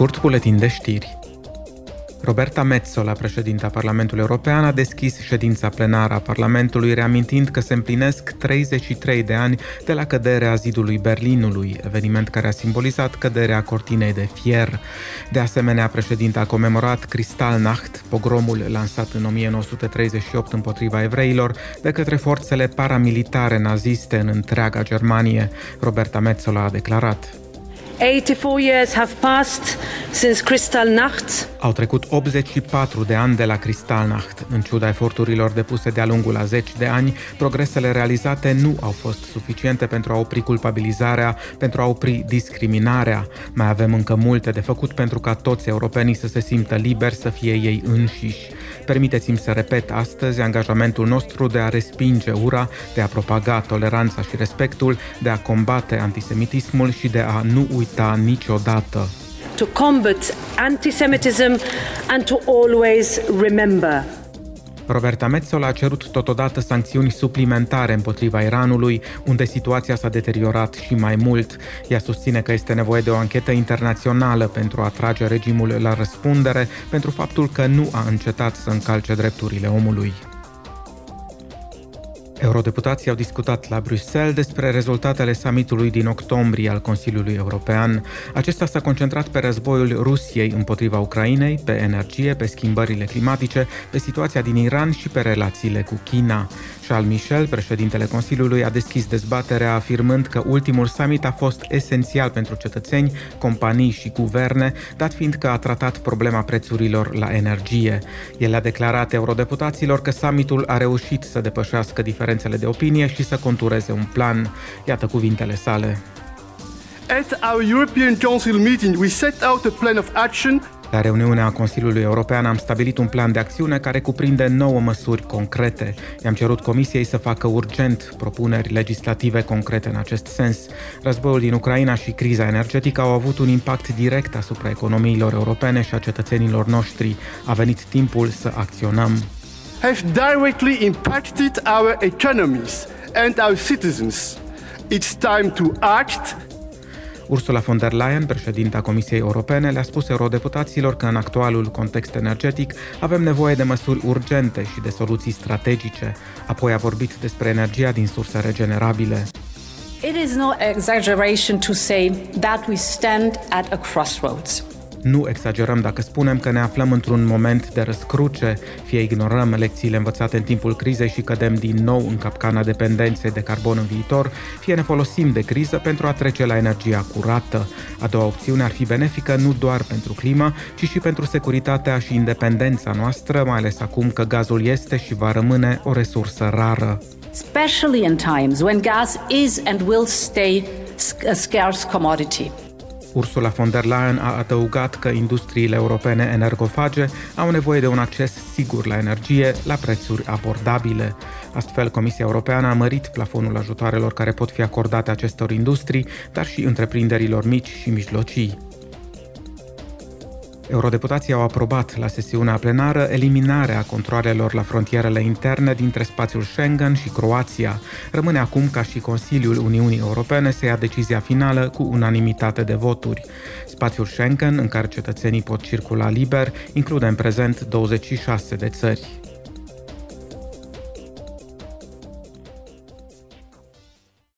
scurt buletin de știri. Roberta Metzola, președinta Parlamentului European, a deschis ședința plenară a Parlamentului, reamintind că se împlinesc 33 de ani de la căderea zidului Berlinului, eveniment care a simbolizat căderea cortinei de fier. De asemenea, președinta a comemorat Kristallnacht, pogromul lansat în 1938 împotriva evreilor de către forțele paramilitare naziste în întreaga Germanie. Roberta Metzola a declarat. 84 years have passed since Kristallnacht. Au trecut 84 de ani de la Kristallnacht. În ciuda eforturilor depuse de-a lungul a 10 de ani, progresele realizate nu au fost suficiente pentru a opri culpabilizarea, pentru a opri discriminarea. Mai avem încă multe de făcut pentru ca toți europenii să se simtă liberi să fie ei înșiși. Permiteți-mi să repet astăzi angajamentul nostru de a respinge ura, de a propaga toleranța și respectul, de a combate antisemitismul și de a nu uita niciodată. To combat antisemitism and to always remember. Roberta Metzola a cerut totodată sancțiuni suplimentare împotriva Iranului, unde situația s-a deteriorat și mai mult. Ea susține că este nevoie de o anchetă internațională pentru a trage regimul la răspundere pentru faptul că nu a încetat să încalce drepturile omului. Eurodeputații au discutat la Bruxelles despre rezultatele summitului din octombrie al Consiliului European. Acesta s-a concentrat pe războiul Rusiei împotriva Ucrainei, pe energie, pe schimbările climatice, pe situația din Iran și pe relațiile cu China. Charles Michel, președintele Consiliului, a deschis dezbaterea afirmând că ultimul summit a fost esențial pentru cetățeni, companii și guverne, dat fiind că a tratat problema prețurilor la energie. El a declarat eurodeputaților că summitul a reușit să depășească diferențele de opinie și să contureze un plan. Iată cuvintele sale. At our European Council meeting, we set out a plan of action la reuniunea Consiliului European am stabilit un plan de acțiune care cuprinde nouă măsuri concrete. I-am cerut Comisiei să facă urgent propuneri legislative concrete în acest sens. Războiul din Ucraina și criza energetică au avut un impact direct asupra economiilor europene și a cetățenilor noștri. A venit timpul să acționăm. Have directly impacted our economies and our citizens. It's time to act Ursula von der Leyen, președinta Comisiei Europene, le-a spus eurodeputaților că în actualul context energetic avem nevoie de măsuri urgente și de soluții strategice. Apoi a vorbit despre energia din surse regenerabile. It is no exaggeration to say that we stand at a crossroads. Nu exagerăm dacă spunem că ne aflăm într-un moment de răscruce, fie ignorăm lecțiile învățate în timpul crizei și cădem din nou în capcana dependenței de carbon în viitor, fie ne folosim de criză pentru a trece la energia curată. A doua opțiune ar fi benefică nu doar pentru climă, ci și pentru securitatea și independența noastră, mai ales acum că gazul este și va rămâne o resursă rară. Especially in times when gas is and will stay a scarce commodity. Ursula von der Leyen a adăugat că industriile europene energofage au nevoie de un acces sigur la energie la prețuri abordabile. Astfel, Comisia Europeană a mărit plafonul ajutoarelor care pot fi acordate acestor industrii, dar și întreprinderilor mici și mijlocii. Eurodeputații au aprobat la sesiunea plenară eliminarea controalelor la frontierele interne dintre spațiul Schengen și Croația. Rămâne acum ca și Consiliul Uniunii Europene să ia decizia finală cu unanimitate de voturi. Spațiul Schengen, în care cetățenii pot circula liber, include în prezent 26 de țări.